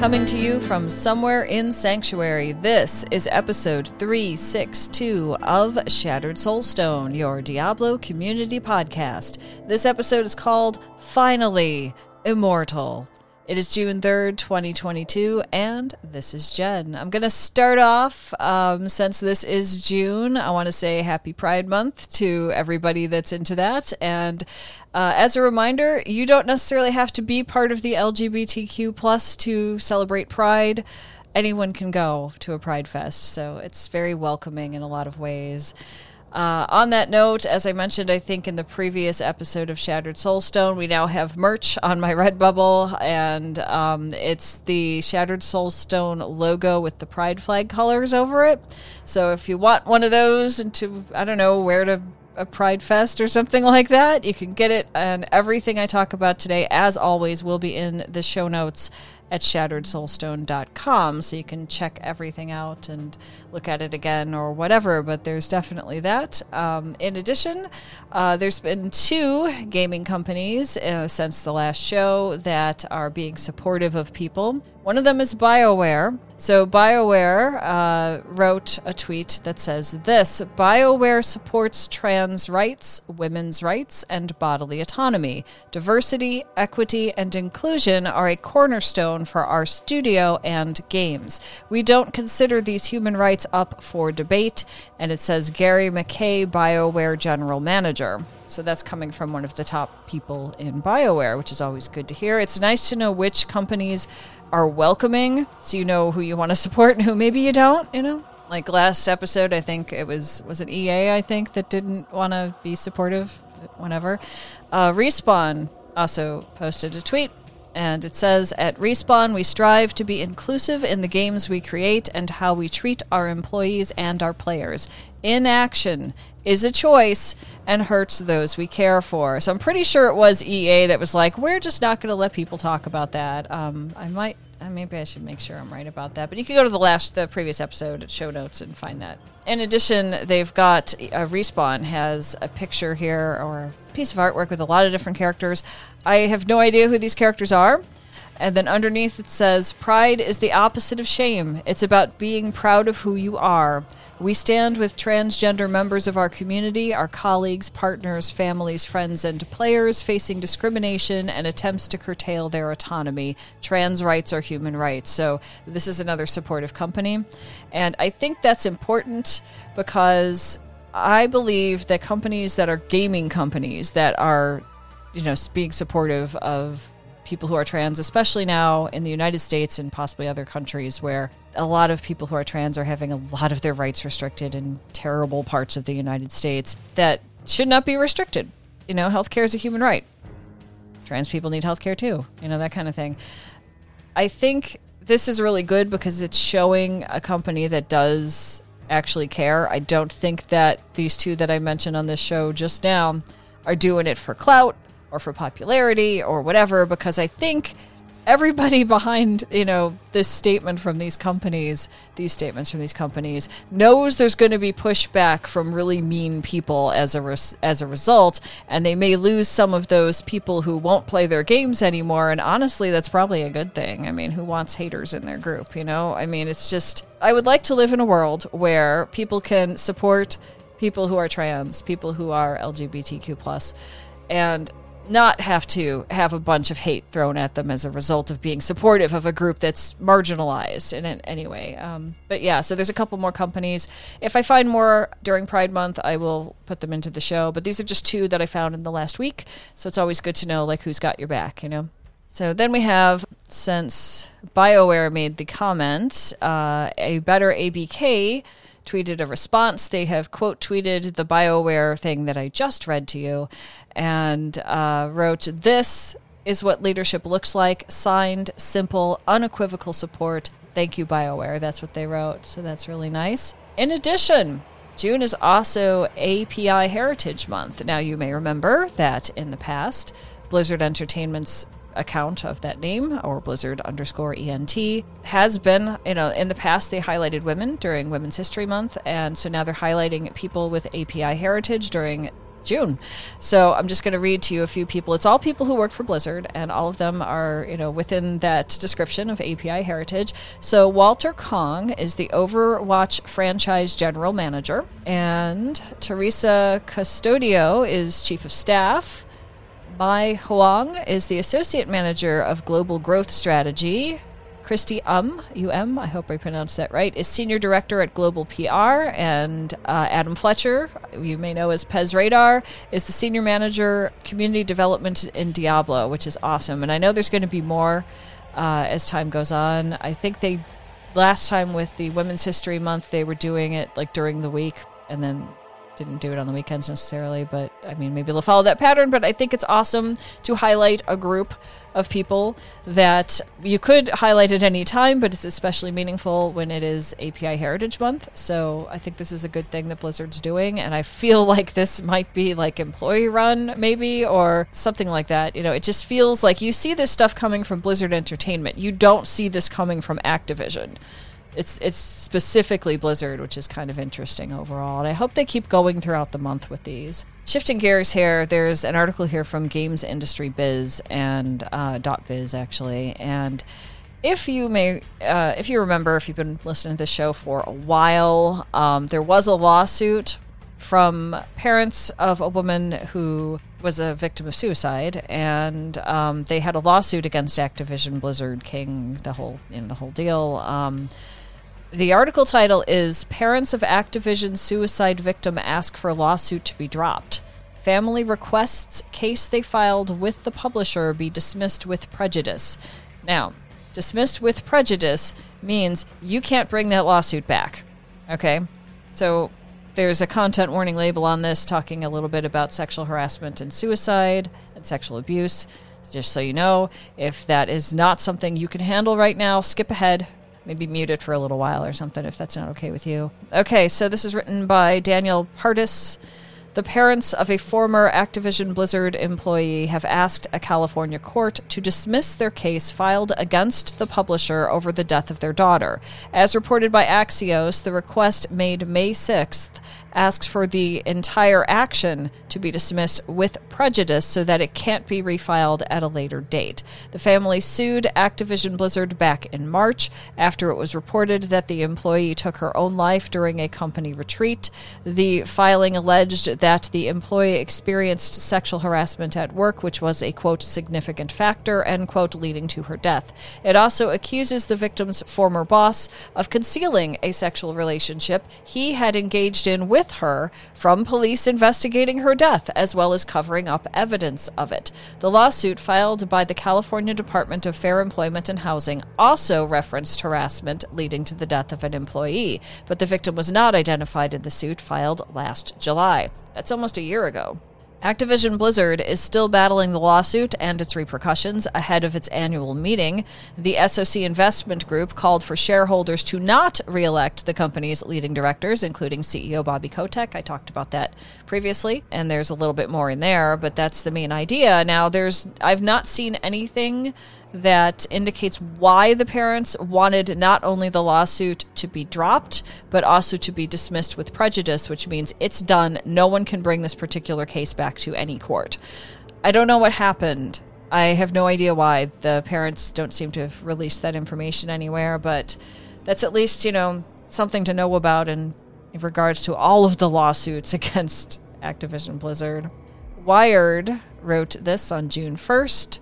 Coming to you from somewhere in Sanctuary, this is episode 362 of Shattered Soulstone, your Diablo Community Podcast. This episode is called Finally Immortal. It is June 3rd, 2022, and this is Jen. I'm going to start off, um, since this is June, I want to say happy Pride Month to everybody that's into that. And uh, as a reminder, you don't necessarily have to be part of the LGBTQ plus to celebrate Pride. Anyone can go to a Pride Fest, so it's very welcoming in a lot of ways. Uh, on that note, as I mentioned, I think in the previous episode of Shattered Soulstone, we now have merch on my Redbubble, and um, it's the Shattered Soulstone logo with the pride flag colors over it. So if you want one of those and to, I don't know, where to a Pride Fest or something like that, you can get it. And everything I talk about today, as always, will be in the show notes at shatteredsoulstone.com so you can check everything out and look at it again or whatever but there's definitely that. Um, in addition uh, there's been two gaming companies uh, since the last show that are being supportive of people one of them is bioware so bioware uh, wrote a tweet that says this bioware supports trans rights women's rights and bodily autonomy diversity equity and inclusion are a cornerstone for our studio and games we don't consider these human rights up for debate, and it says Gary McKay, BioWare General Manager. So that's coming from one of the top people in BioWare, which is always good to hear. It's nice to know which companies are welcoming, so you know who you want to support and who maybe you don't, you know? Like last episode, I think it was was it EA, I think, that didn't want to be supportive whenever. Uh, Respawn also posted a tweet and it says At Respawn, we strive to be inclusive in the games we create and how we treat our employees and our players. Inaction is a choice and hurts those we care for. So I'm pretty sure it was EA that was like, we're just not going to let people talk about that. Um, I might. Uh, maybe I should make sure I'm right about that. But you can go to the last, the previous episode at show notes and find that. In addition, they've got uh, Respawn has a picture here or a piece of artwork with a lot of different characters. I have no idea who these characters are. And then underneath it says, Pride is the opposite of shame. It's about being proud of who you are. We stand with transgender members of our community, our colleagues, partners, families, friends, and players facing discrimination and attempts to curtail their autonomy. Trans rights are human rights. So, this is another supportive company. And I think that's important because I believe that companies that are gaming companies that are, you know, being supportive of people who are trans, especially now in the United States and possibly other countries where a lot of people who are trans are having a lot of their rights restricted in terrible parts of the United States that should not be restricted. You know, healthcare is a human right. Trans people need healthcare too, you know, that kind of thing. I think this is really good because it's showing a company that does actually care. I don't think that these two that I mentioned on this show just now are doing it for clout or for popularity or whatever because I think everybody behind you know this statement from these companies these statements from these companies knows there's going to be pushback from really mean people as a res- as a result and they may lose some of those people who won't play their games anymore and honestly that's probably a good thing. I mean who wants haters in their group you know? I mean it's just i would like to live in a world where people can support people who are trans people who are lgbtq plus and not have to have a bunch of hate thrown at them as a result of being supportive of a group that's marginalized in any way. Um, but yeah, so there's a couple more companies. If I find more during Pride Month, I will put them into the show. But these are just two that I found in the last week, so it's always good to know like who's got your back, you know. So then we have since BioWare made the comment, uh, a better ABK tweeted a response. They have quote tweeted the BioWare thing that I just read to you and uh, wrote, This is what leadership looks like signed, simple, unequivocal support. Thank you, BioWare. That's what they wrote. So that's really nice. In addition, June is also API Heritage Month. Now, you may remember that in the past, Blizzard Entertainment's account of that name or blizzard underscore ent has been you know in the past they highlighted women during women's history month and so now they're highlighting people with api heritage during June. So I'm just going to read to you a few people. It's all people who work for Blizzard, and all of them are, you know, within that description of API heritage. So Walter Kong is the Overwatch franchise general manager, and Teresa Custodio is chief of staff. Mai Huang is the Associate Manager of Global Growth Strategy. Christy Um, UM, I hope I pronounced that right, is Senior Director at Global PR. And uh, Adam Fletcher, you may know as Pez Radar, is the Senior Manager Community Development in Diablo, which is awesome. And I know there's going to be more uh, as time goes on. I think they, last time with the Women's History Month, they were doing it like during the week. And then didn't do it on the weekends necessarily, but I mean, maybe they'll follow that pattern. But I think it's awesome to highlight a group of people that you could highlight at any time, but it's especially meaningful when it is API Heritage Month. So I think this is a good thing that Blizzard's doing. And I feel like this might be like employee run, maybe, or something like that. You know, it just feels like you see this stuff coming from Blizzard Entertainment. You don't see this coming from Activision it's it's specifically Blizzard, which is kind of interesting overall. And I hope they keep going throughout the month with these. Shifting gears here, there's an article here from Games Industry Biz and uh, dot biz actually, and if you may, uh, if you remember, if you've been listening to the show for a while, um, there was a lawsuit from parents of a woman who was a victim of suicide, and um, they had a lawsuit against Activision, Blizzard, King, the whole, you know, the whole deal. Um, the article title is Parents of Activision Suicide Victim Ask for Lawsuit to be Dropped. Family requests case they filed with the publisher be dismissed with prejudice. Now, dismissed with prejudice means you can't bring that lawsuit back. Okay? So there's a content warning label on this talking a little bit about sexual harassment and suicide and sexual abuse. Just so you know, if that is not something you can handle right now, skip ahead, maybe mute it for a little while or something if that's not okay with you. Okay, so this is written by Daniel Partis. The parents of a former Activision Blizzard employee have asked a California court to dismiss their case filed against the publisher over the death of their daughter. As reported by Axios, the request made May 6th asks for the entire action to be dismissed with prejudice so that it can't be refiled at a later date. The family sued Activision Blizzard back in March after it was reported that the employee took her own life during a company retreat. The filing alleged that the employee experienced sexual harassment at work, which was a quote significant factor, end quote, leading to her death. It also accuses the victim's former boss of concealing a sexual relationship he had engaged in with her from police investigating her death, as well as covering up evidence of it. The lawsuit filed by the California Department of Fair Employment and Housing also referenced harassment leading to the death of an employee, but the victim was not identified in the suit filed last July. That's almost a year ago. Activision Blizzard is still battling the lawsuit and its repercussions ahead of its annual meeting. The SOC Investment Group called for shareholders to not reelect the company's leading directors, including CEO Bobby Kotick. I talked about that previously, and there's a little bit more in there, but that's the main idea. Now, there's I've not seen anything that indicates why the parents wanted not only the lawsuit to be dropped, but also to be dismissed with prejudice, which means it's done. No one can bring this particular case back to any court. I don't know what happened. I have no idea why. The parents don't seem to have released that information anywhere, but that's at least, you know, something to know about in, in regards to all of the lawsuits against Activision Blizzard. Wired wrote this on June 1st.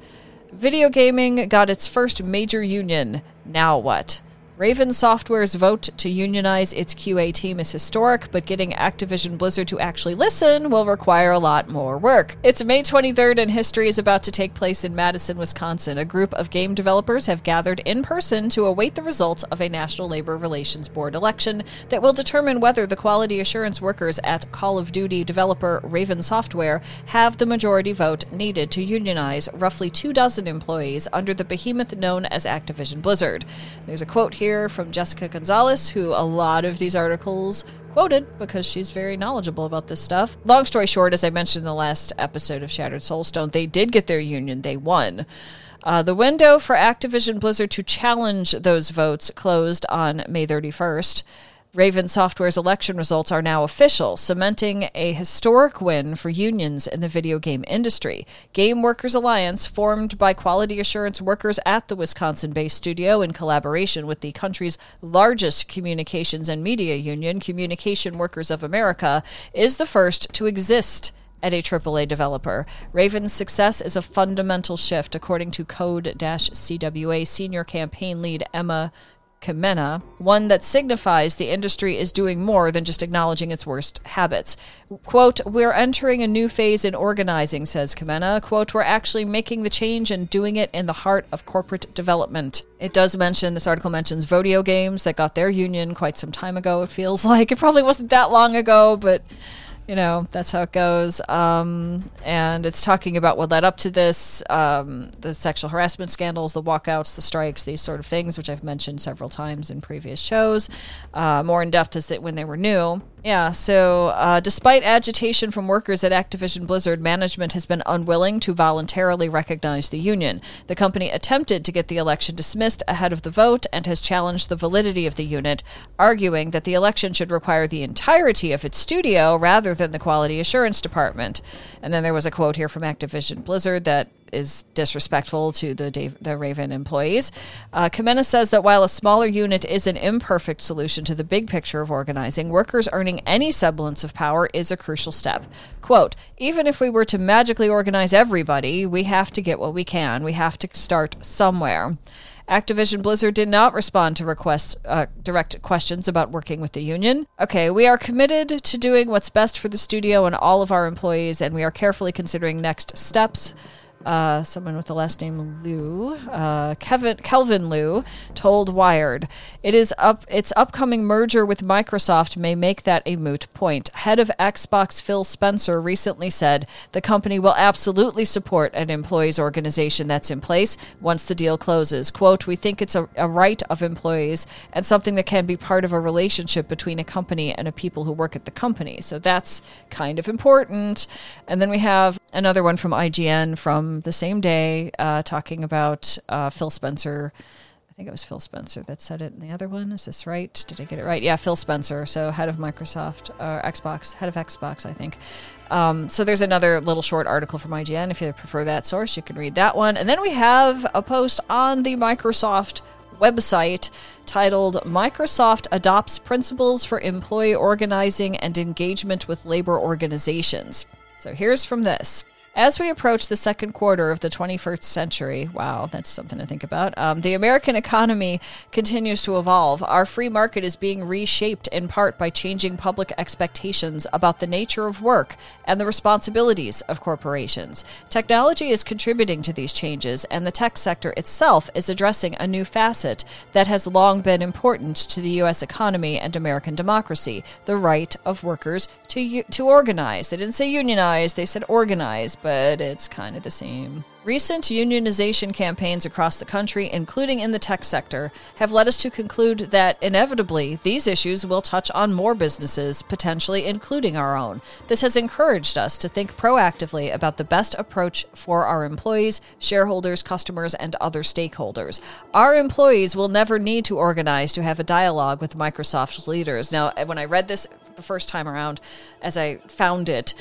Video gaming got its first major union. Now what? Raven Software's vote to unionize its QA team is historic, but getting Activision Blizzard to actually listen will require a lot more work. It's May 23rd, and history is about to take place in Madison, Wisconsin. A group of game developers have gathered in person to await the results of a National Labor Relations Board election that will determine whether the quality assurance workers at Call of Duty developer Raven Software have the majority vote needed to unionize roughly two dozen employees under the behemoth known as Activision Blizzard. There's a quote here here from Jessica Gonzalez, who a lot of these articles quoted because she's very knowledgeable about this stuff. Long story short, as I mentioned in the last episode of Shattered Soulstone, they did get their union, they won. Uh, the window for Activision Blizzard to challenge those votes closed on May 31st. Raven Software's election results are now official, cementing a historic win for unions in the video game industry. Game Workers Alliance, formed by quality assurance workers at the Wisconsin based studio in collaboration with the country's largest communications and media union, Communication Workers of America, is the first to exist at a AAA developer. Raven's success is a fundamental shift, according to Code CWA senior campaign lead Emma Kinema, one that signifies the industry is doing more than just acknowledging its worst habits. Quote, We're entering a new phase in organizing, says Kinema. Quote, We're actually making the change and doing it in the heart of corporate development. It does mention, this article mentions Vodeo Games that got their union quite some time ago, it feels like. It probably wasn't that long ago, but you know that's how it goes. Um, and it's talking about what led up to this um, the sexual harassment scandals the walkouts the strikes these sort of things which i've mentioned several times in previous shows. Uh, more in depth as that when they were new yeah, so uh, despite agitation from workers at Activision Blizzard, management has been unwilling to voluntarily recognize the union. The company attempted to get the election dismissed ahead of the vote and has challenged the validity of the unit, arguing that the election should require the entirety of its studio rather than the quality assurance department. And then there was a quote here from Activision Blizzard that is disrespectful to the Dave, the Raven employees. Uh, Kinema says that while a smaller unit is an imperfect solution to the big picture of organizing, workers earning any semblance of power is a crucial step. Quote, even if we were to magically organize everybody, we have to get what we can. We have to start somewhere. Activision Blizzard did not respond to requests, uh, direct questions about working with the union. Okay, we are committed to doing what's best for the studio and all of our employees, and we are carefully considering next steps uh, someone with the last name Liu, uh, Kevin Kelvin Liu, told Wired, "It is up. Its upcoming merger with Microsoft may make that a moot point." Head of Xbox Phil Spencer recently said the company will absolutely support an employees organization that's in place once the deal closes. "Quote: We think it's a, a right of employees and something that can be part of a relationship between a company and a people who work at the company. So that's kind of important." And then we have another one from IGN from the same day, uh, talking about uh, Phil Spencer. I think it was Phil Spencer that said it in the other one. Is this right? Did I get it right? Yeah, Phil Spencer. So head of Microsoft, or uh, Xbox, head of Xbox, I think. Um, so there's another little short article from IGN. If you prefer that source, you can read that one. And then we have a post on the Microsoft website titled Microsoft Adopts Principles for Employee Organizing and Engagement with Labor Organizations. So here's from this. As we approach the second quarter of the 21st century, wow, that's something to think about. Um, the American economy continues to evolve. Our free market is being reshaped in part by changing public expectations about the nature of work and the responsibilities of corporations. Technology is contributing to these changes, and the tech sector itself is addressing a new facet that has long been important to the U.S. economy and American democracy the right of workers to, to organize. They didn't say unionize, they said organize but it's kind of the same. Recent unionization campaigns across the country, including in the tech sector, have led us to conclude that inevitably these issues will touch on more businesses, potentially including our own. This has encouraged us to think proactively about the best approach for our employees, shareholders, customers, and other stakeholders. Our employees will never need to organize to have a dialogue with Microsoft leaders. Now, when I read this the first time around, as I found it,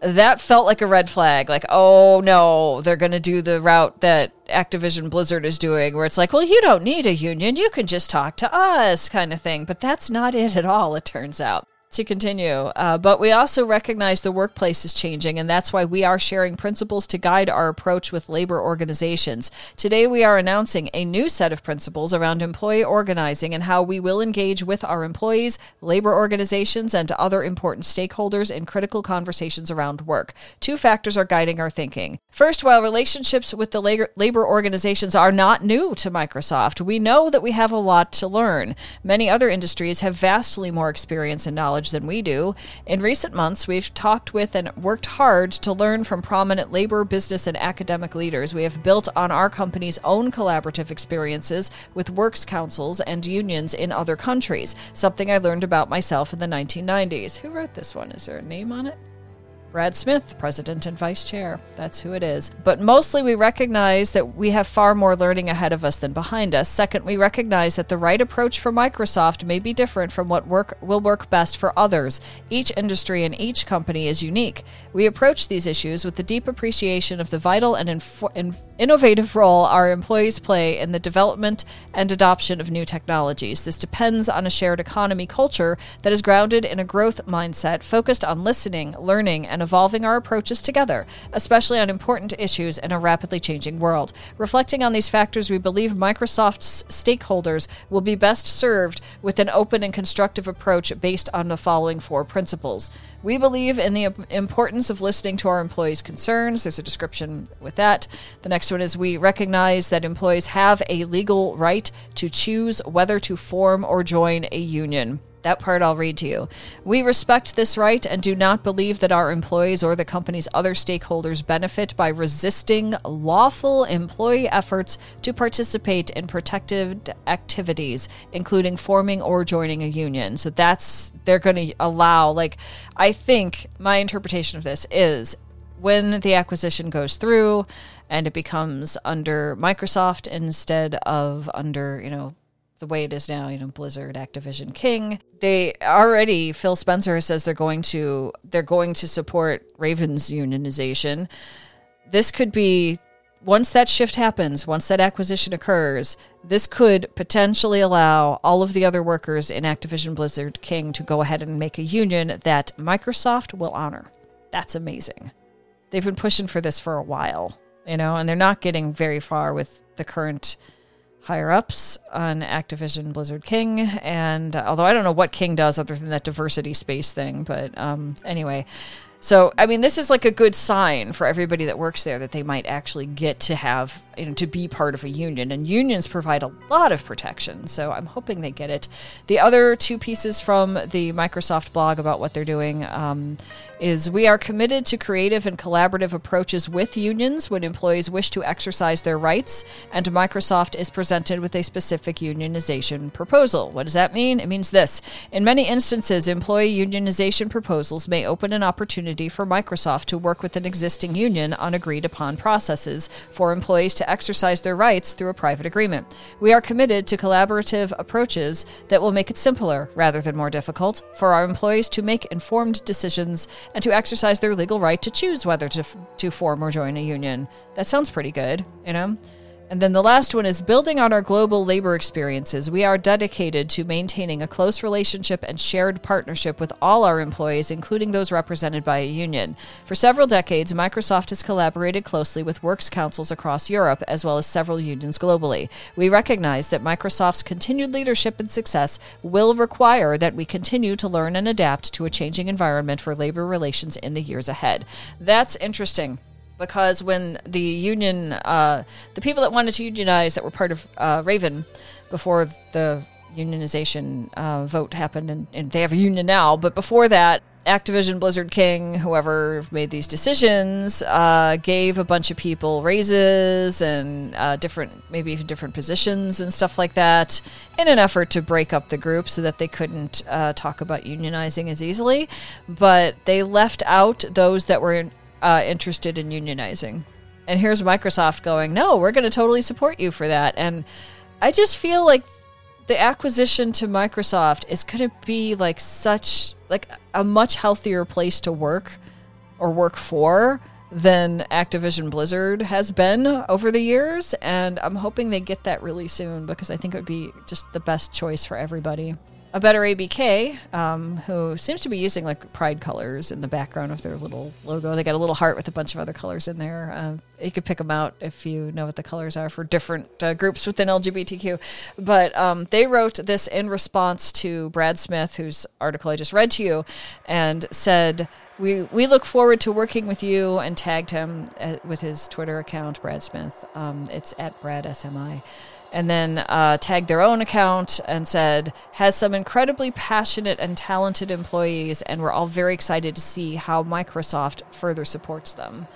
that felt like a red flag. Like, oh no, they're going to do the route that Activision Blizzard is doing, where it's like, well, you don't need a union. You can just talk to us, kind of thing. But that's not it at all, it turns out to continue. Uh, but we also recognize the workplace is changing, and that's why we are sharing principles to guide our approach with labor organizations. Today, we are announcing a new set of principles around employee organizing and how we will engage with our employees, labor organizations, and other important stakeholders in critical conversations around work. Two factors are guiding our thinking. First, while relationships with the labor organizations are not new to Microsoft, we know that we have a lot to learn. Many other industries have vastly more experience and knowledge knowledge than we do. In recent months, we've talked with and worked hard to learn from prominent labor, business, and academic leaders. We have built on our company's own collaborative experiences with works councils and unions in other countries, something I learned about myself in the 1990s. Who wrote this one? Is there a name on it? Brad Smith, President and Vice Chair. That's who it is. But mostly we recognize that we have far more learning ahead of us than behind us. Second, we recognize that the right approach for Microsoft may be different from what work will work best for others. Each industry and each company is unique. We approach these issues with the deep appreciation of the vital and in- innovative role our employees play in the development and adoption of new technologies. This depends on a shared economy culture that is grounded in a growth mindset focused on listening, learning, and evolving our approaches together, especially on important issues in a rapidly changing world. Reflecting on these factors, we believe Microsoft's stakeholders will be best served with an open and constructive approach based on the following four principles. We believe in the importance of listening to our employees' concerns. There's a description with that. The next one is we recognize that employees have a legal right to choose whether to form or join a union. That part I'll read to you. We respect this right and do not believe that our employees or the company's other stakeholders benefit by resisting lawful employee efforts to participate in protected activities, including forming or joining a union. So that's, they're going to allow, like, I think my interpretation of this is when the acquisition goes through and it becomes under Microsoft instead of under, you know, the way it is now, you know, Blizzard, Activision, King. They already Phil Spencer says they're going to they're going to support Raven's unionization. This could be once that shift happens, once that acquisition occurs, this could potentially allow all of the other workers in Activision Blizzard King to go ahead and make a union that Microsoft will honor. That's amazing. They've been pushing for this for a while, you know, and they're not getting very far with the current higher ups on Activision Blizzard King. And uh, although I don't know what King does other than that diversity space thing, but um, anyway. So, I mean, this is like a good sign for everybody that works there that they might actually get to have you know, to be part of a union. And unions provide a lot of protection. So I'm hoping they get it. The other two pieces from the Microsoft blog about what they're doing um, is we are committed to creative and collaborative approaches with unions when employees wish to exercise their rights, and Microsoft is presented with a specific unionization proposal. What does that mean? It means this. In many instances, employee unionization proposals may open an opportunity for Microsoft to work with an existing union on agreed upon processes for employees to exercise their rights through a private agreement. We are committed to collaborative approaches that will make it simpler, rather than more difficult, for our employees to make informed decisions and to exercise their legal right to choose whether to, to form or join a union. That sounds pretty good, you know? And then the last one is building on our global labor experiences. We are dedicated to maintaining a close relationship and shared partnership with all our employees, including those represented by a union. For several decades, Microsoft has collaborated closely with works councils across Europe, as well as several unions globally. We recognize that Microsoft's continued leadership and success will require that we continue to learn and adapt to a changing environment for labor relations in the years ahead. That's interesting because when the union, uh, the people that wanted to unionize that were part of uh, Raven before the unionization uh, vote happened, and, and, they have a union now, but before that, Activision, Blizzard King, whoever made these decisions, uh, gave a bunch of people raises and uh, different, maybe even different positions and stuff like that, in an effort to break up the group so that they couldn't uh, talk about unionizing as easily. But they left out those that were in, uh, interested in unionizing. And here's Microsoft going, no, we're going to totally support you for that. And I just feel like the acquisition to Microsoft is going to be like such, like a much healthier place to work or work for than Activision Blizzard has been over the years. And I'm hoping they get that really soon because I think it would be just the best choice for everybody a better ABK, um, who seems to be using like pride colors in the background of their little logo. They got a little heart with a bunch of other colors in there. Uh, you could pick them out if you know what the colors are for different uh, groups within LGBTQ. But um, they wrote this in response to Brad Smith, whose article I just read to you, and said, we, we look forward to working with you and tagged him uh, with his Twitter account, Brad Smith. Um, it's at Brad SMI and then uh, tagged their own account and said, has some incredibly passionate and talented employees, and we're all very excited to see how Microsoft further supports them,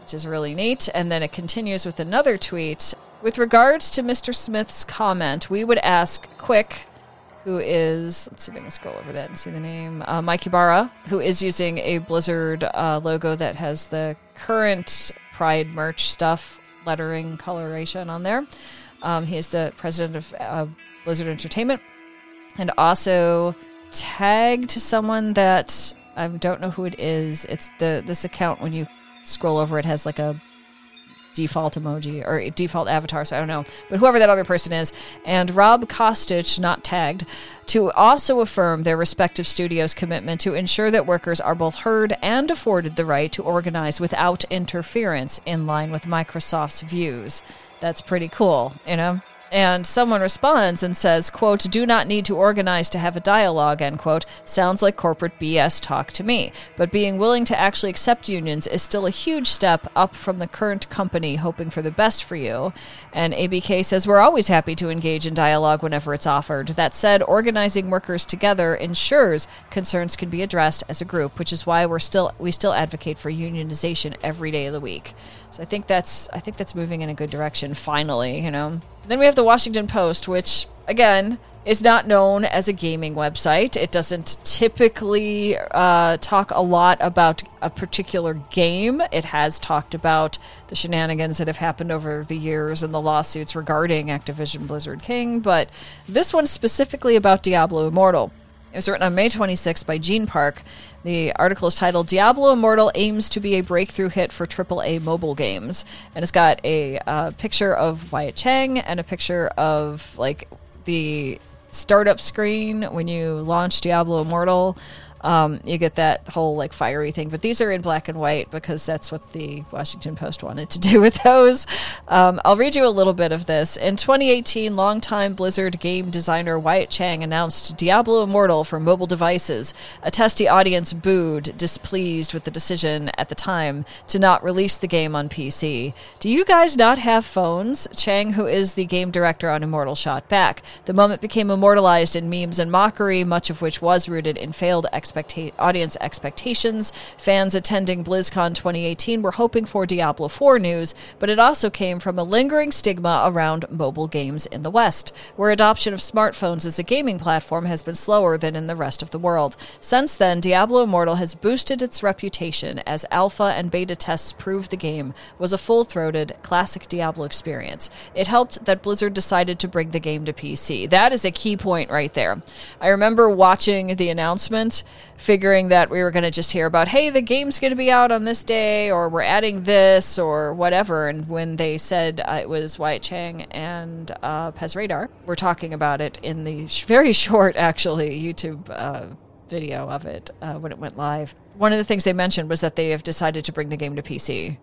which is really neat. And then it continues with another tweet. With regards to Mr. Smith's comment, we would ask Quick, who is, let's see if I can scroll over that and see the name, uh, Mike Ibarra, who is using a Blizzard uh, logo that has the current Pride merch stuff lettering coloration on there. Um, he is the president of uh, Blizzard Entertainment, and also tagged someone that I don't know who it is. It's the this account when you scroll over, it has like a default emoji or default avatar, so I don't know. But whoever that other person is, and Rob Kostich, not tagged, to also affirm their respective studios' commitment to ensure that workers are both heard and afforded the right to organize without interference in line with Microsoft's views that's pretty cool, you know? And someone responds and says, quote, do not need to organize to have a dialogue, end quote, sounds like corporate BS talk to me. But being willing to actually accept unions is still a huge step up from the current company hoping for the best for you. And ABK says, we're always happy to engage in dialogue whenever it's offered. That said, organizing workers together ensures concerns can be addressed as a group, which is why we're still we still advocate for unionization every day of the week. So I think that's I think that's moving in a good direction finally, you know. Then we have the Washington Post, which again is not known as a gaming website. It doesn't typically uh, talk a lot about a particular game. It has talked about the shenanigans that have happened over the years and the lawsuits regarding Activision Blizzard King, but this one's specifically about Diablo Immortal. It was written on May 26 by Gene Park. The article is titled Diablo Immortal aims to be a breakthrough hit for AAA mobile games. And it's got a uh, picture of Wyatt Cheng and a picture of like the startup screen when you launch Diablo Immortal. Um, you get that whole like fiery thing. But these are in black and white because that's what the Washington Post wanted to do with those. Um, I'll read you a little bit of this. In 2018, longtime Blizzard game designer Wyatt Cheng announced Diablo Immortal for mobile devices. A testy audience booed, displeased with the decision at the time to not release the game on PC. Do you guys not have phones? Cheng, who is the game director on Immortal, shot back. The moment became immortalized in memes and mockery, much of which was rooted in failed expecta- audience expectations. Fans attending BlizzCon 2018 were hoping for Diablo 4 news, but it also came from a lingering stigma around mobile games in the West, where adoption of smartphones as a gaming platform has been slower than in the rest of the world. Since then, Diablo Immortal has boosted its reputation as alpha and beta tests proved the game was a full throated, classic Diablo experience. It helped that Blizzard decided to bring the game to PC. That is a key point right there. I remember watching the announcement figuring that we were going to just hear about, hey, the game's going to be out on this day, or we're adding this, or whatever. And when they said uh, it was Wyatt Cheng and uh, Pez Radar, we're talking about it in the sh- very short, actually, YouTube uh, video of it uh, when it went live. One of the things they mentioned was that they have decided to bring the game to PC.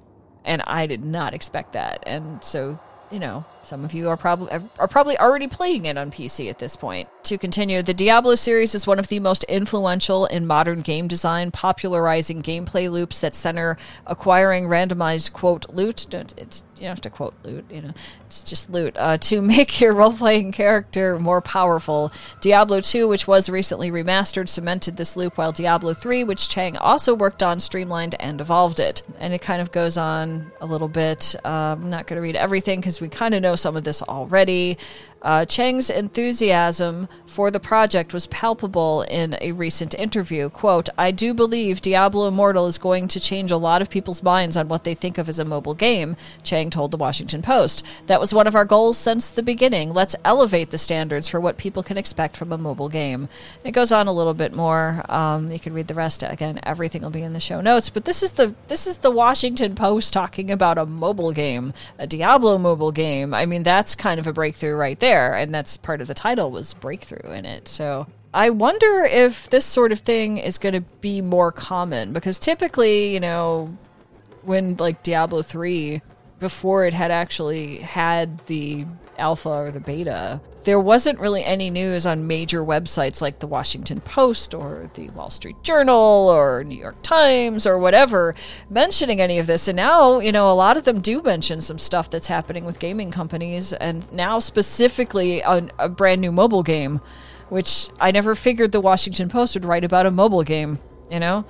And I did not expect that. And so, you know, some of you are probably are probably already playing it on PC at this point. To continue, the Diablo series is one of the most influential in modern game design, popularizing gameplay loops that center acquiring randomized quote loot. It's you don't have to quote loot, you know, it's just loot uh, to make your role-playing character more powerful. Diablo 2, which was recently remastered, cemented this loop, while Diablo 3, which Cheng also worked on, streamlined and evolved it. And it kind of goes on a little bit. Uh, I'm not going to read everything because we kind of know some of this already. Uh, Cheng's enthusiasm for the project was palpable in a recent interview. Quote, I do believe Diablo Immortal is going to change a lot of people's minds on what they think of as a mobile game, Cheng told the Washington Post. That was one of our goals since the beginning. Let's elevate the standards for what people can expect from a mobile game. It goes on a little bit more. Um, you can read the rest again. Everything will be in the show notes. But this is the this is the Washington Post talking about a mobile game, a Diablo mobile game. I mean, that's kind of a breakthrough right there there, and that's part of the title was breakthrough in it. So I wonder if this sort of thing is going to be more common because typically, you know, when like Diablo 3 before it had actually had the alpha or the beta, there wasn't really any news on major websites like the Washington Post or the Wall Street Journal or New York Times or whatever mentioning any of this. And now, you know, a lot of them do mention some stuff that's happening with gaming companies, and now specifically on a brand new mobile game, which I never figured the Washington Post would write about a mobile game, you know?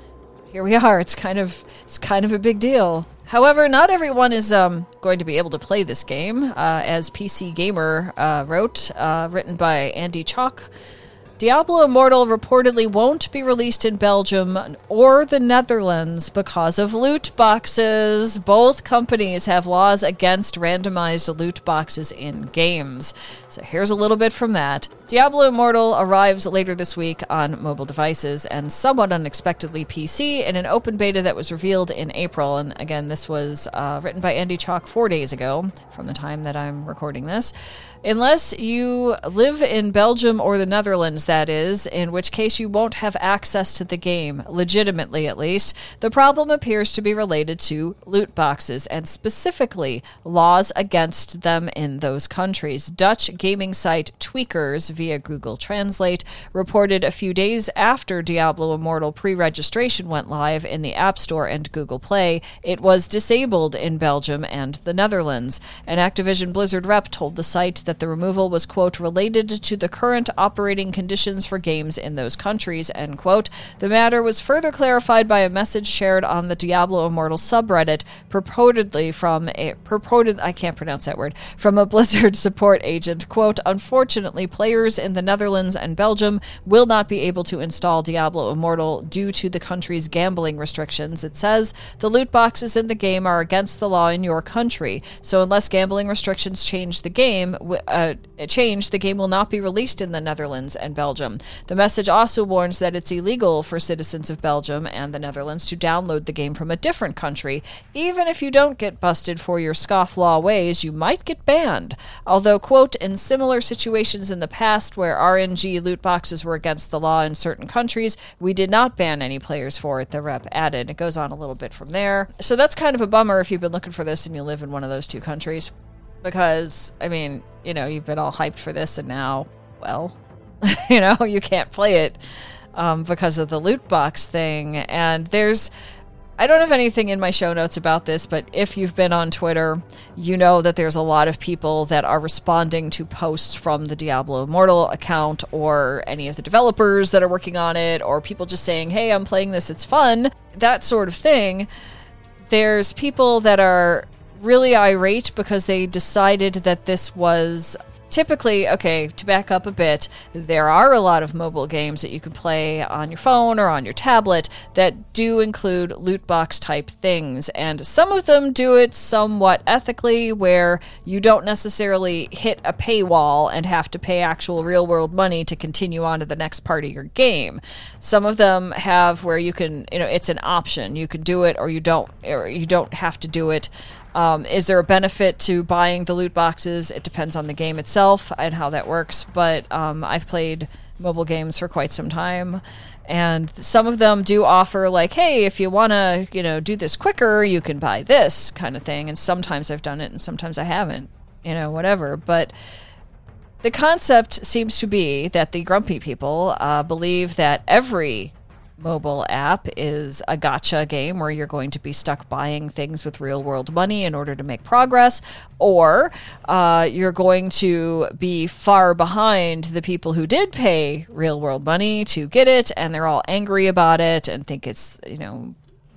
Here we are. It's kind of it's kind of a big deal. However, not everyone is um, going to be able to play this game, uh, as PC Gamer uh, wrote, uh, written by Andy Chalk. Diablo Immortal reportedly won't be released in Belgium or the Netherlands because of loot boxes. Both companies have laws against randomized loot boxes in games. So here's a little bit from that. Diablo Immortal arrives later this week on mobile devices and somewhat unexpectedly PC in an open beta that was revealed in April. And again, this was uh, written by Andy Chalk four days ago from the time that I'm recording this. Unless you live in Belgium or the Netherlands, that is, in which case you won't have access to the game, legitimately at least. The problem appears to be related to loot boxes and specifically laws against them in those countries. Dutch gaming site Tweakers via Google Translate reported a few days after Diablo Immortal pre registration went live in the App Store and Google Play, it was disabled in Belgium and the Netherlands. An Activision Blizzard rep told the site that the removal was, quote, related to the current operating conditions for games in those countries, end quote. The matter was further clarified by a message shared on the Diablo Immortal subreddit, purportedly from a purported I can't pronounce that word, from a Blizzard support agent, quote, unfortunately players in the Netherlands and Belgium will not be able to install Diablo Immortal due to the country's gambling restrictions. It says the loot boxes in the game are against the law in your country, so unless gambling restrictions change the game, uh, change, the game will not be released in the Netherlands and Belgium. The message also warns that it's illegal for citizens of Belgium and the Netherlands to download the game from a different country. Even if you don't get busted for your scofflaw ways, you might get banned. Although, quote, in similar situations in the past where RNG loot boxes were against the law in certain countries, we did not ban any players for it, the rep added. It goes on a little bit from there. So that's kind of a bummer if you've been looking for this and you live in one of those two countries because I mean, you know, you've been all hyped for this, and now, well, you know, you can't play it um, because of the loot box thing. And there's, I don't have anything in my show notes about this, but if you've been on Twitter, you know that there's a lot of people that are responding to posts from the Diablo Immortal account or any of the developers that are working on it, or people just saying, hey, I'm playing this, it's fun, that sort of thing. There's people that are really irate because they decided that this was typically okay to back up a bit there are a lot of mobile games that you can play on your phone or on your tablet that do include loot box type things. And some of them do it somewhat ethically where you don't necessarily hit a paywall and have to pay actual real world money to continue on to the next part of your game. Some of them have where you can you know it's an option. You can do it or you don't or you don't have to do it um, is there a benefit to buying the loot boxes? It depends on the game itself and how that works. But um, I've played mobile games for quite some time, and some of them do offer like, hey, if you want to, you know, do this quicker, you can buy this kind of thing. And sometimes I've done it, and sometimes I haven't. You know, whatever. But the concept seems to be that the grumpy people uh, believe that every mobile app is a gotcha game where you're going to be stuck buying things with real world money in order to make progress, or uh, you're going to be far behind the people who did pay real world money to get it, and they're all angry about it and think it's, you know,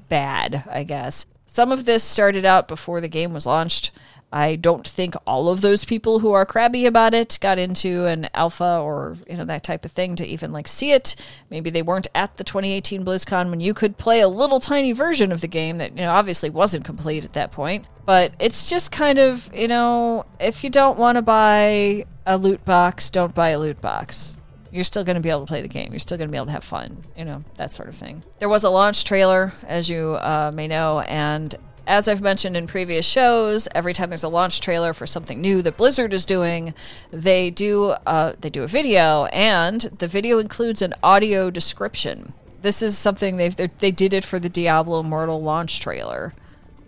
bad, I guess. Some of this started out before the game was launched. I don't think all of those people who are crabby about it got into an alpha or you know that type of thing to even like see it. Maybe they weren't at the 2018 BlizzCon when you could play a little tiny version of the game that you know obviously wasn't complete at that point. But it's just kind of you know if you don't want to buy a loot box, don't buy a loot box you're still going to be able to play the game. You're still going to be able to have fun, you know, that sort of thing. There was a launch trailer, as you uh, may know, and as I've mentioned in previous shows, every time there's a launch trailer for something new that Blizzard is doing, they do uh, they do a video, and the video includes an audio description. This is something they they did it for the Diablo Immortal launch trailer.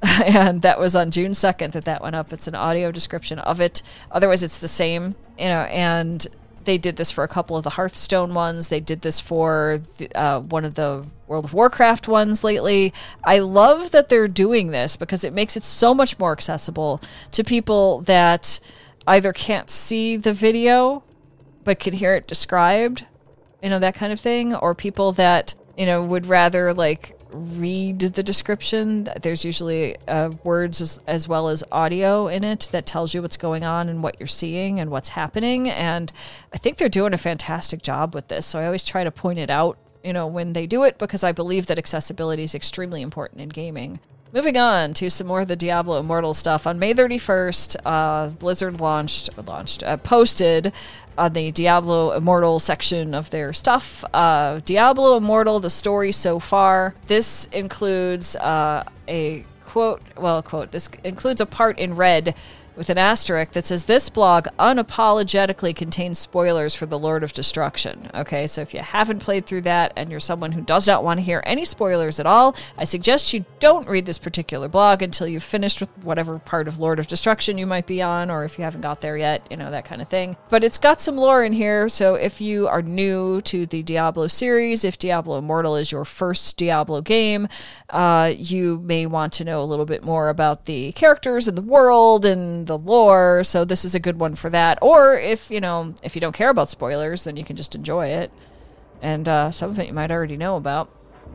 and that was on June 2nd that that went up. It's an audio description of it. Otherwise, it's the same, you know, and they did this for a couple of the Hearthstone ones. They did this for the, uh, one of the World of Warcraft ones lately. I love that they're doing this because it makes it so much more accessible to people that either can't see the video but can hear it described, you know, that kind of thing, or people that, you know, would rather like read the description. There's usually uh, words as, as, well as audio in it that tells you what's going on and what you're seeing and what's happening. And I think they're doing a fantastic job with this. So I always try to point it out, you know, when they do it because I believe that accessibility is extremely important in gaming. Moving on to some more of the Diablo Immortal stuff. On May 31st, uh, Blizzard launched, launched, uh, posted on the Diablo Immortal section of their stuff. Uh, Diablo Immortal, the story so far. This includes uh, a quote, well, quote, this includes a part in red with an asterisk that says this blog unapologetically contains spoilers for the Lord of Destruction. Okay, so if you haven't played through that and you're someone who does not want to hear any spoilers at all, I suggest you don't read this particular blog until you've finished with whatever part of Lord of Destruction you might be on, or if you haven't got there yet, you know, that kind of thing. But it's got some lore in here, so if you are new to the Diablo series, if Diablo Immortal is your first Diablo game, uh, you may want to know a little bit more about the characters and the world and the lore, so this is a good one for that. Or if you know if you don't care about spoilers, then you can just enjoy it. And uh, some of it you might already know about.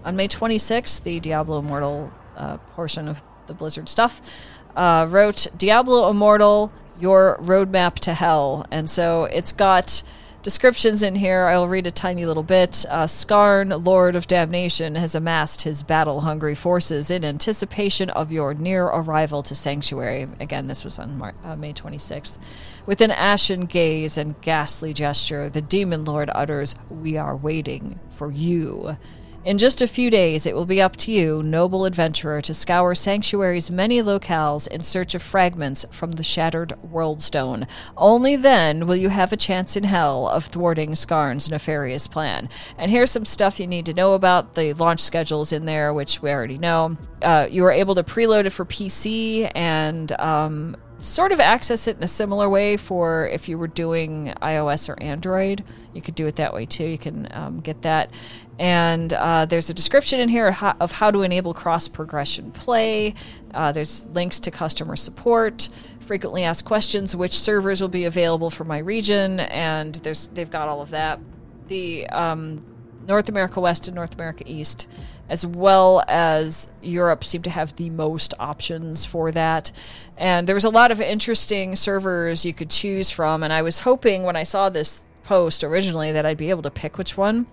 On May 26th, the Diablo Immortal uh, portion of the Blizzard stuff uh, wrote Diablo Immortal, your roadmap to hell, and so it's got descriptions in here. I'll read a tiny little bit. Uh, Skarn, Lord of Damnation, has amassed his battle hungry forces in anticipation of your near arrival to Sanctuary. Again, this was on Mar- uh, May 26th. With an ashen gaze and ghastly gesture, the Demon Lord utters, We are waiting for you. In just a few days, it will be up to you, noble adventurer, to scour Sanctuary's many locales in search of fragments from the shattered World Stone. Only then will you have a chance in hell of thwarting Skarn's nefarious plan. And here's some stuff you need to know about the launch schedules in there, which we already know. Uh, you are able to preload it for PC and um, sort of access it in a similar way for if you were doing iOS or Android. You could do it that way too. You can um, get that. And uh, there's a description in here of how to enable cross progression play. Uh, there's links to customer support, frequently asked questions, which servers will be available for my region, and there's they've got all of that. The um, North America West and North America East, as well as Europe, seem to have the most options for that. And there was a lot of interesting servers you could choose from, and I was hoping when I saw this post originally that I'd be able to pick which one.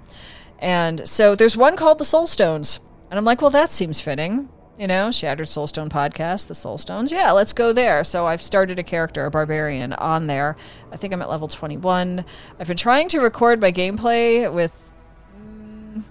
And so there's one called the Soulstones. And I'm like, well, that seems fitting. You know, Shattered Soulstone podcast, the Soulstones. Yeah, let's go there. So I've started a character, a barbarian, on there. I think I'm at level 21. I've been trying to record my gameplay with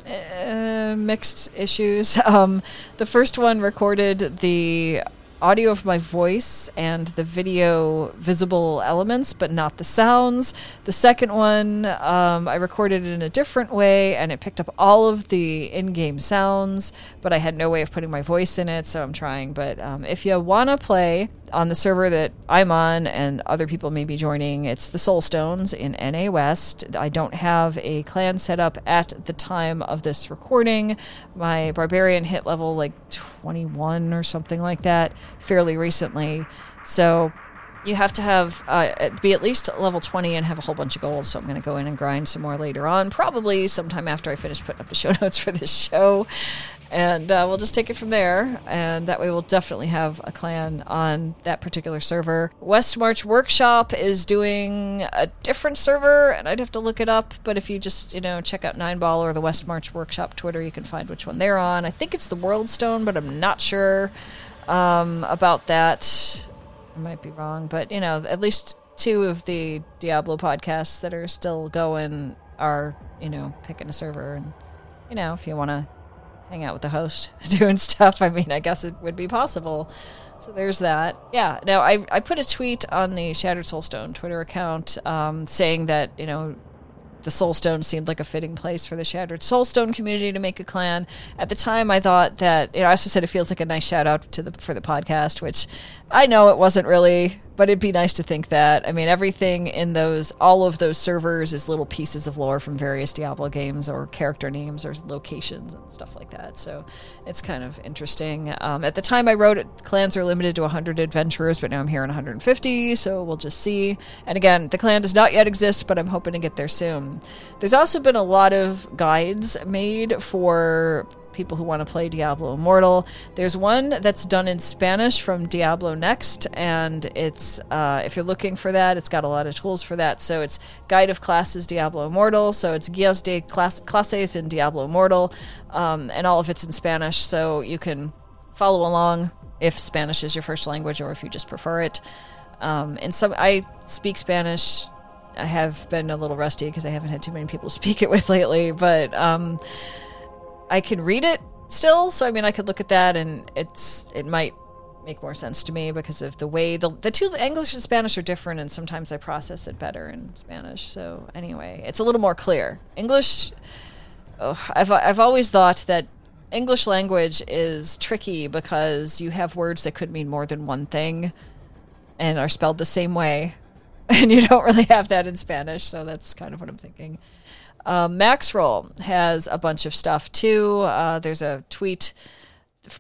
uh, mixed issues. Um, the first one recorded the audio of my voice and the video visible elements, but not the sounds. The second one, um, I recorded it in a different way and it picked up all of the in game sounds, but I had no way of putting my voice in it, so I'm trying. But um, if you want to play, on the server that I'm on and other people may be joining, it's the Soulstones in NA West. I don't have a clan set up at the time of this recording. My barbarian hit level like 21 or something like that fairly recently. So you have to have uh, be at least level 20 and have a whole bunch of gold so i'm going to go in and grind some more later on probably sometime after i finish putting up the show notes for this show and uh, we'll just take it from there. And that way, we'll definitely have a clan on that particular server. West March Workshop is doing a different server, and I'd have to look it up. But if you just you know check out Nine Ball or the West March Workshop Twitter, you can find which one they're on. I think it's the World Stone, but I'm not sure um, about that. I might be wrong, but you know, at least two of the Diablo podcasts that are still going are you know picking a server and you know if you want to hang out with the host doing stuff, I mean, I guess it would be possible. So there's that. Yeah. Now, I, I put a tweet on the Shattered Soulstone Twitter account um, saying that, you know, the Soulstone seemed like a fitting place for the Shattered Soulstone community to make a clan. At the time, I thought that you know, I also said it feels like a nice shout out to the for the podcast, which I know it wasn't really, but it'd be nice to think that. I mean, everything in those, all of those servers is little pieces of lore from various Diablo games or character names or locations and stuff like that. So it's kind of interesting. Um, at the time I wrote it, clans are limited to 100 adventurers, but now I'm here in 150, so we'll just see. And again, the clan does not yet exist, but I'm hoping to get there soon. There's also been a lot of guides made for people who want to play Diablo Immortal. There's one that's done in Spanish from Diablo Next, and it's uh, if you're looking for that, it's got a lot of tools for that. So it's Guide of Classes Diablo Immortal. So it's Guías de Clases in Diablo Immortal, um, and all of it's in Spanish. So you can follow along if Spanish is your first language or if you just prefer it. Um, and some I speak Spanish. I have been a little rusty because I haven't had too many people speak it with lately, but um, I can read it still. So I mean, I could look at that, and it's it might make more sense to me because of the way the the two English and Spanish are different, and sometimes I process it better in Spanish. So anyway, it's a little more clear. English, oh, I've I've always thought that English language is tricky because you have words that could mean more than one thing, and are spelled the same way, and you don't really have that in Spanish. So that's kind of what I'm thinking. Um, Maxroll has a bunch of stuff too. Uh, there's a tweet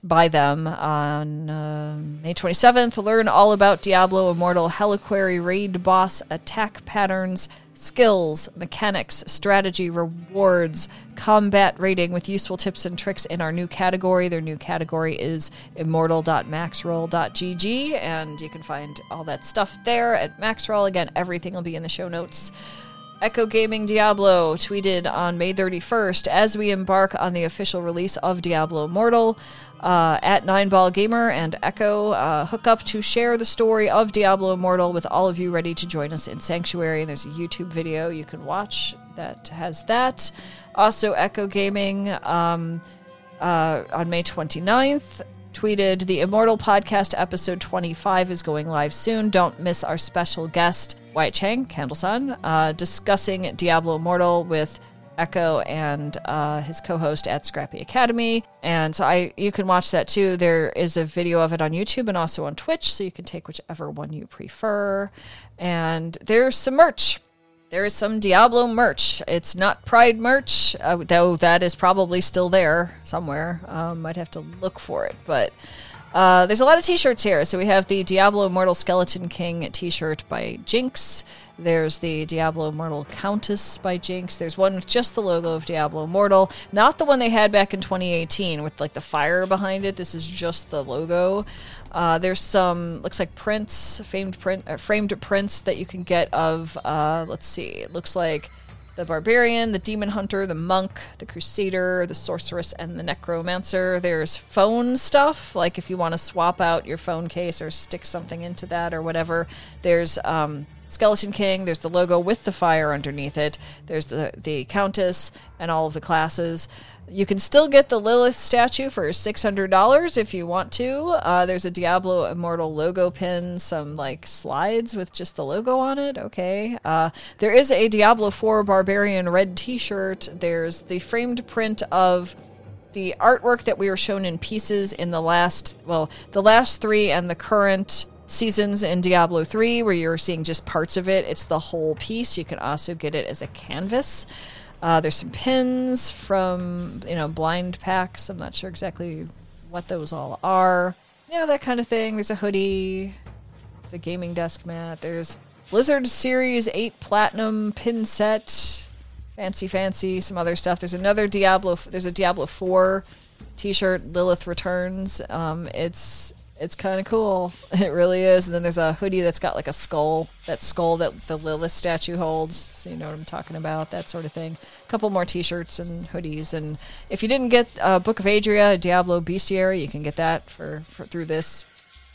by them on uh, May 27th. Learn all about Diablo Immortal Helliquary raid boss attack patterns, skills, mechanics, strategy, rewards, combat rating with useful tips and tricks in our new category. Their new category is immortal.maxroll.gg, and you can find all that stuff there at Maxroll. Again, everything will be in the show notes. Echo Gaming Diablo tweeted on May 31st as we embark on the official release of Diablo Immortal. Uh, at Nine Ball Gamer and Echo uh, hook up to share the story of Diablo Immortal with all of you ready to join us in Sanctuary. And there's a YouTube video you can watch that has that. Also, Echo Gaming um, uh, on May 29th tweeted The Immortal Podcast episode 25 is going live soon. Don't miss our special guest. Wyatt Cheng, Candlesun, uh, discussing Diablo Immortal with Echo and uh, his co-host at Scrappy Academy. And so I you can watch that too. There is a video of it on YouTube and also on Twitch, so you can take whichever one you prefer. And there's some merch. There is some Diablo merch. It's not Pride merch, uh, though that is probably still there somewhere. Um, have to look for it, but uh, there's a lot of t-shirts here. So we have the Diablo Immortal Skeleton King t-shirt by Jinx. There's the Diablo Immortal Countess by Jinx. There's one with just the logo of Diablo Immortal, not the one they had back in 2018 with like the fire behind it. This is just the logo. Uh, there's some looks like prints, famed print, uh, framed prints that you can get of. Uh, let's see, it looks like the barbarian, the demon hunter, the monk, the crusader, the sorceress, and the necromancer. There's phone stuff, like if you want to swap out your phone case or stick something into that or whatever. There's um, Skeleton King. There's the logo with the fire underneath it. There's the the Countess and all of the classes. You can still get the Lilith statue for $600 if you want to. Uh, there's a Diablo Immortal logo pin, some like slides with just the logo on it. Okay. Uh, there is a Diablo 4 Barbarian red t shirt. There's the framed print of the artwork that we were shown in pieces in the last, well, the last three and the current seasons in Diablo 3 where you're seeing just parts of it. It's the whole piece. You can also get it as a canvas. Uh, there's some pins from you know blind packs. I'm not sure exactly what those all are. You know that kind of thing. There's a hoodie. It's a gaming desk mat. There's Blizzard Series 8 Platinum pin set. Fancy, fancy. Some other stuff. There's another Diablo. There's a Diablo 4 T-shirt. Lilith returns. Um, it's it's kind of cool. It really is. And then there's a hoodie that's got like a skull, that skull that the Lilith statue holds. So you know what I'm talking about, that sort of thing. A couple more t-shirts and hoodies. And if you didn't get uh, Book of Adria, Diablo Bestiary, you can get that for, for through this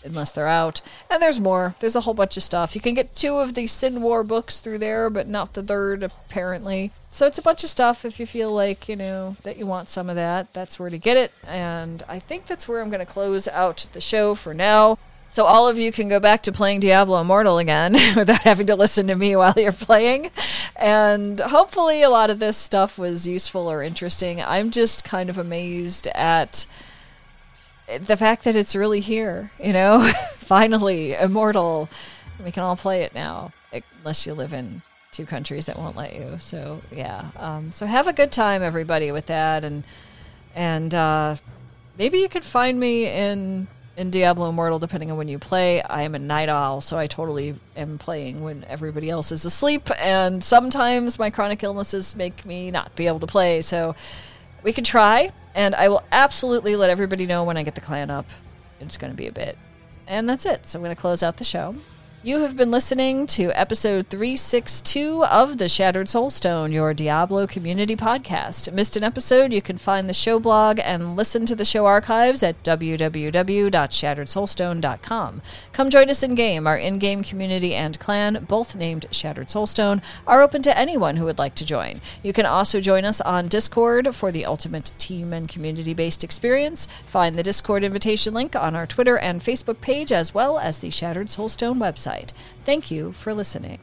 unless they're out. And there's more. There's a whole bunch of stuff. You can get two of the Sin War books through there, but not the third, apparently. So it's a bunch of stuff if you feel like, you know, that you want some of that. That's where to get it. And I think that's where I'm going to close out the show for now. So all of you can go back to playing Diablo Immortal again without having to listen to me while you're playing. and hopefully, a lot of this stuff was useful or interesting. I'm just kind of amazed at the fact that it's really here, you know? Finally, immortal. We can all play it now, unless you live in two countries that won't let you. So, yeah. Um, so, have a good time, everybody, with that. And, and, uh, maybe you could find me in in Diablo Immortal, depending on when you play. I am a night owl, so I totally am playing when everybody else is asleep. And sometimes my chronic illnesses make me not be able to play. So we could try, and I will absolutely let everybody know when I get the clan up. It's going to be a bit. And that's it. So I'm going to close out the show. You have been listening to episode 362 of The Shattered Soulstone, your Diablo community podcast. Missed an episode? You can find the show blog and listen to the show archives at www.shatteredsoulstone.com. Come join us in game. Our in game community and clan, both named Shattered Soulstone, are open to anyone who would like to join. You can also join us on Discord for the ultimate team and community based experience. Find the Discord invitation link on our Twitter and Facebook page, as well as the Shattered Soulstone website website. Thank you for listening.